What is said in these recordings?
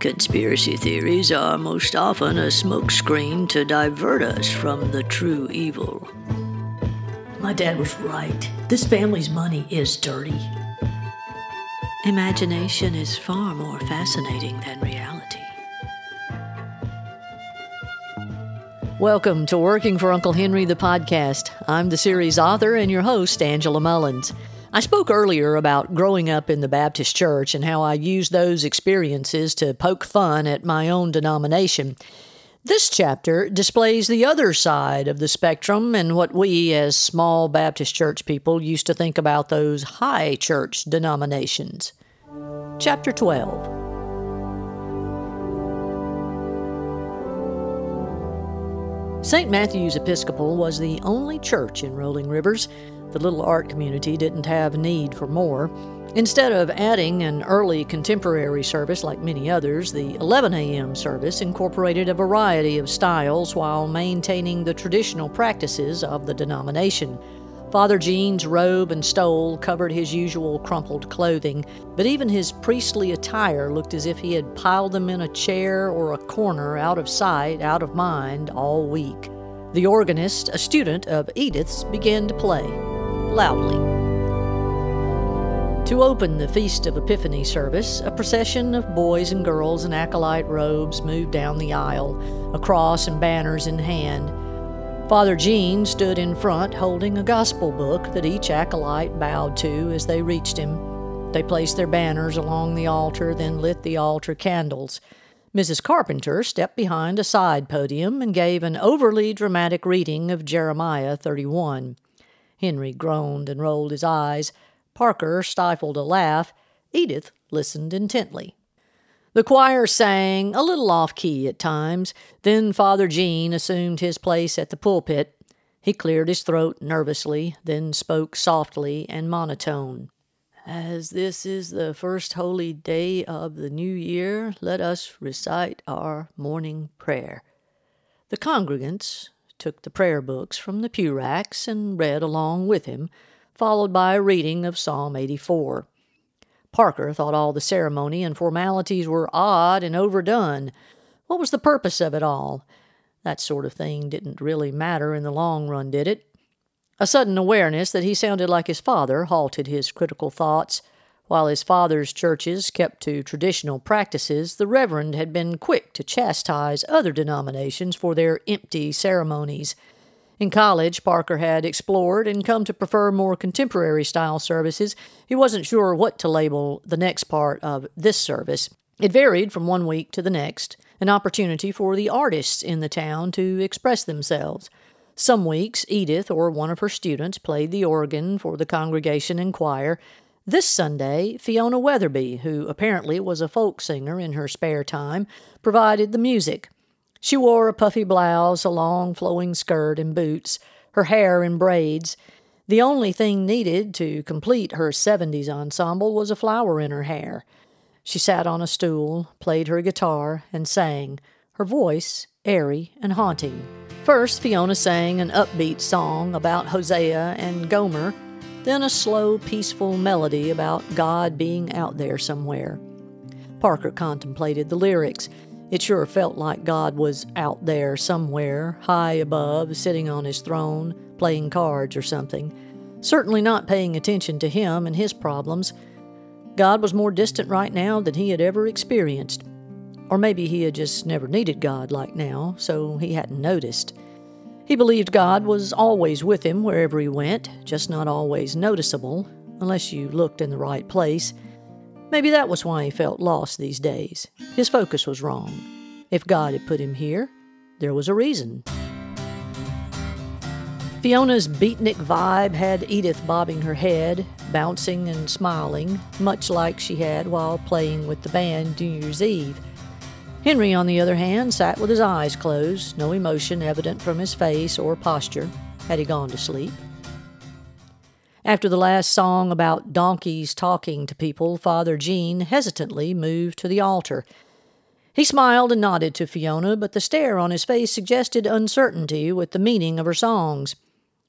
Conspiracy theories are most often a smokescreen to divert us from the true evil. My dad was right. This family's money is dirty. Imagination is far more fascinating than reality. Welcome to Working for Uncle Henry, the podcast. I'm the series author and your host, Angela Mullins. I spoke earlier about growing up in the Baptist church and how I used those experiences to poke fun at my own denomination. This chapter displays the other side of the spectrum and what we, as small Baptist church people, used to think about those high church denominations. Chapter 12 St. Matthew's Episcopal was the only church in Rolling Rivers the little art community didn't have need for more. Instead of adding an early contemporary service like many others, the 11 a.m. service incorporated a variety of styles while maintaining the traditional practices of the denomination. Father Jean's robe and stole covered his usual crumpled clothing, but even his priestly attire looked as if he had piled them in a chair or a corner out of sight, out of mind all week. The organist, a student of Edith's, began to play loudly. To open the Feast of Epiphany service, a procession of boys and girls in acolyte robes moved down the aisle, a cross and banners in hand. Father Jean stood in front holding a gospel book that each acolyte bowed to as they reached him. They placed their banners along the altar, then lit the altar candles. Mrs. Carpenter stepped behind a side podium and gave an overly dramatic reading of Jeremiah 31. Henry groaned and rolled his eyes. Parker stifled a laugh. Edith listened intently. The choir sang, a little off key at times. Then Father Jean assumed his place at the pulpit. He cleared his throat nervously, then spoke softly and monotone. As this is the first holy day of the new year, let us recite our morning prayer. The congregants, took the prayer books from the pew racks and read along with him, followed by a reading of Psalm 84. Parker thought all the ceremony and formalities were odd and overdone. What was the purpose of it all? That sort of thing didn't really matter in the long run, did it? A sudden awareness that he sounded like his father halted his critical thoughts. While his father's churches kept to traditional practices, the Reverend had been quick to chastise other denominations for their empty ceremonies. In college, Parker had explored and come to prefer more contemporary style services. He wasn't sure what to label the next part of this service. It varied from one week to the next, an opportunity for the artists in the town to express themselves. Some weeks, Edith or one of her students played the organ for the congregation and choir. This Sunday, Fiona Weatherby, who apparently was a folk singer in her spare time, provided the music. She wore a puffy blouse, a long flowing skirt, and boots, her hair in braids. The only thing needed to complete her 70s ensemble was a flower in her hair. She sat on a stool, played her guitar, and sang, her voice airy and haunting. First, Fiona sang an upbeat song about Hosea and Gomer then a slow, peaceful melody about God being out there somewhere. Parker contemplated the lyrics. It sure felt like God was out there somewhere, high above, sitting on his throne, playing cards or something. Certainly not paying attention to him and his problems. God was more distant right now than he had ever experienced. Or maybe he had just never needed God like now, so he hadn't noticed. He believed God was always with him wherever he went, just not always noticeable, unless you looked in the right place. Maybe that was why he felt lost these days. His focus was wrong. If God had put him here, there was a reason. Fiona's beatnik vibe had Edith bobbing her head, bouncing and smiling, much like she had while playing with the band New Year's Eve. Henry, on the other hand, sat with his eyes closed, no emotion evident from his face or posture. Had he gone to sleep? After the last song about donkeys talking to people, Father Jean hesitantly moved to the altar. He smiled and nodded to Fiona, but the stare on his face suggested uncertainty with the meaning of her songs.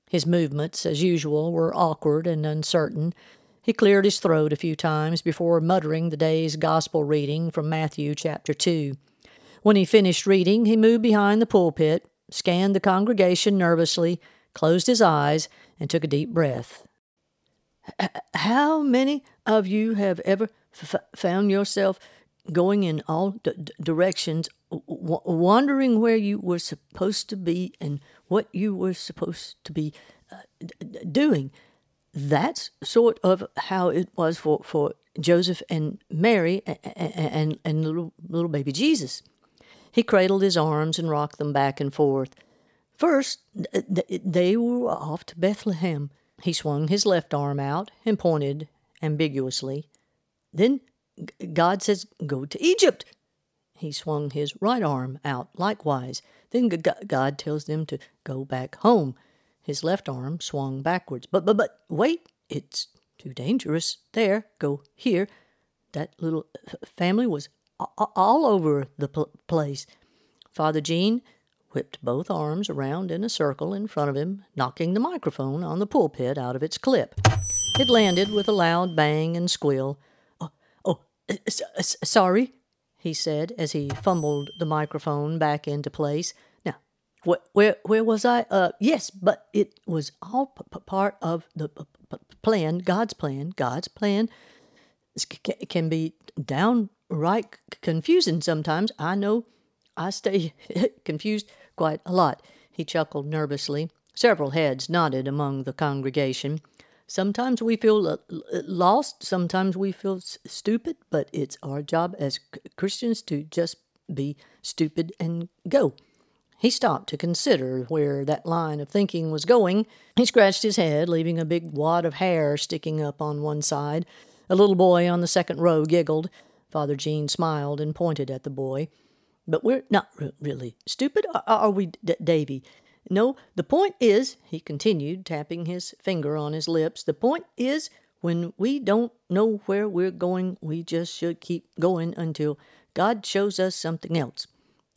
His movements, as usual, were awkward and uncertain. He cleared his throat a few times before muttering the day's gospel reading from Matthew chapter 2. When he finished reading, he moved behind the pulpit, scanned the congregation nervously, closed his eyes, and took a deep breath. How many of you have ever f- found yourself going in all d- directions, w- wondering where you were supposed to be and what you were supposed to be uh, d- doing? That's sort of how it was for, for Joseph and Mary and, and, and little, little baby Jesus. He cradled his arms and rocked them back and forth. First, they were off to Bethlehem. He swung his left arm out and pointed ambiguously. Then God says, Go to Egypt. He swung his right arm out likewise. Then God tells them to go back home. His left arm swung backwards. But, but, but, wait, it's too dangerous. There, go here. That little uh, family was all over the place. Father Jean whipped both arms around in a circle in front of him, knocking the microphone on the pulpit out of its clip. It landed with a loud bang and squeal. Oh, oh uh, uh, s- uh, s- sorry, he said as he fumbled the microphone back into place. Now, wh- where where was I? Uh, yes, but it was all p- p- part of the p- plan, God's plan. God's plan c- can be downright confusing sometimes. I know I stay confused quite a lot. He chuckled nervously. Several heads nodded among the congregation. Sometimes we feel uh, uh, lost, sometimes we feel stupid, but it's our job as Christians to just be stupid and go. He stopped to consider where that line of thinking was going. He scratched his head, leaving a big wad of hair sticking up on one side. A little boy on the second row giggled. Father Jean smiled and pointed at the boy. But we're not r- really stupid, are, are we, D- Davy? No, the point is, he continued, tapping his finger on his lips, the point is, when we don't know where we're going, we just should keep going until God shows us something else.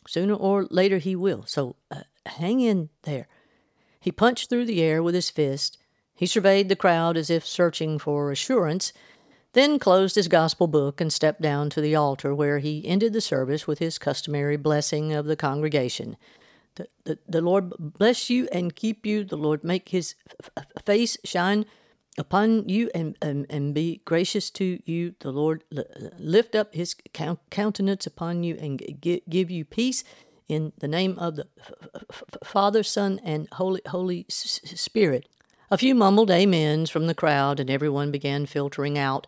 Sooner or later, He will. So uh, hang in there. He punched through the air with his fist. He surveyed the crowd as if searching for assurance then closed his gospel book and stepped down to the altar where he ended the service with his customary blessing of the congregation. The, the, the Lord bless you and keep you. The Lord make his f- face shine upon you and, and, and be gracious to you. The Lord lift up his countenance upon you and g- give you peace in the name of the Father, Son, and Holy, Holy Spirit. A few mumbled amens from the crowd, and everyone began filtering out.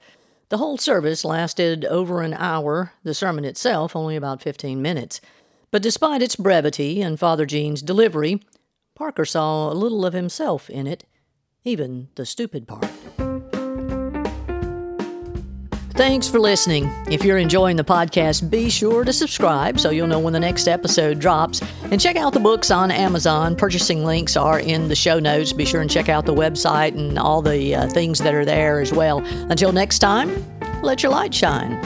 The whole service lasted over an hour, the sermon itself only about fifteen minutes. But despite its brevity and Father Jean's delivery, Parker saw a little of himself in it, even the stupid part. Thanks for listening. If you're enjoying the podcast, be sure to subscribe so you'll know when the next episode drops. And check out the books on Amazon. Purchasing links are in the show notes. Be sure and check out the website and all the uh, things that are there as well. Until next time, let your light shine.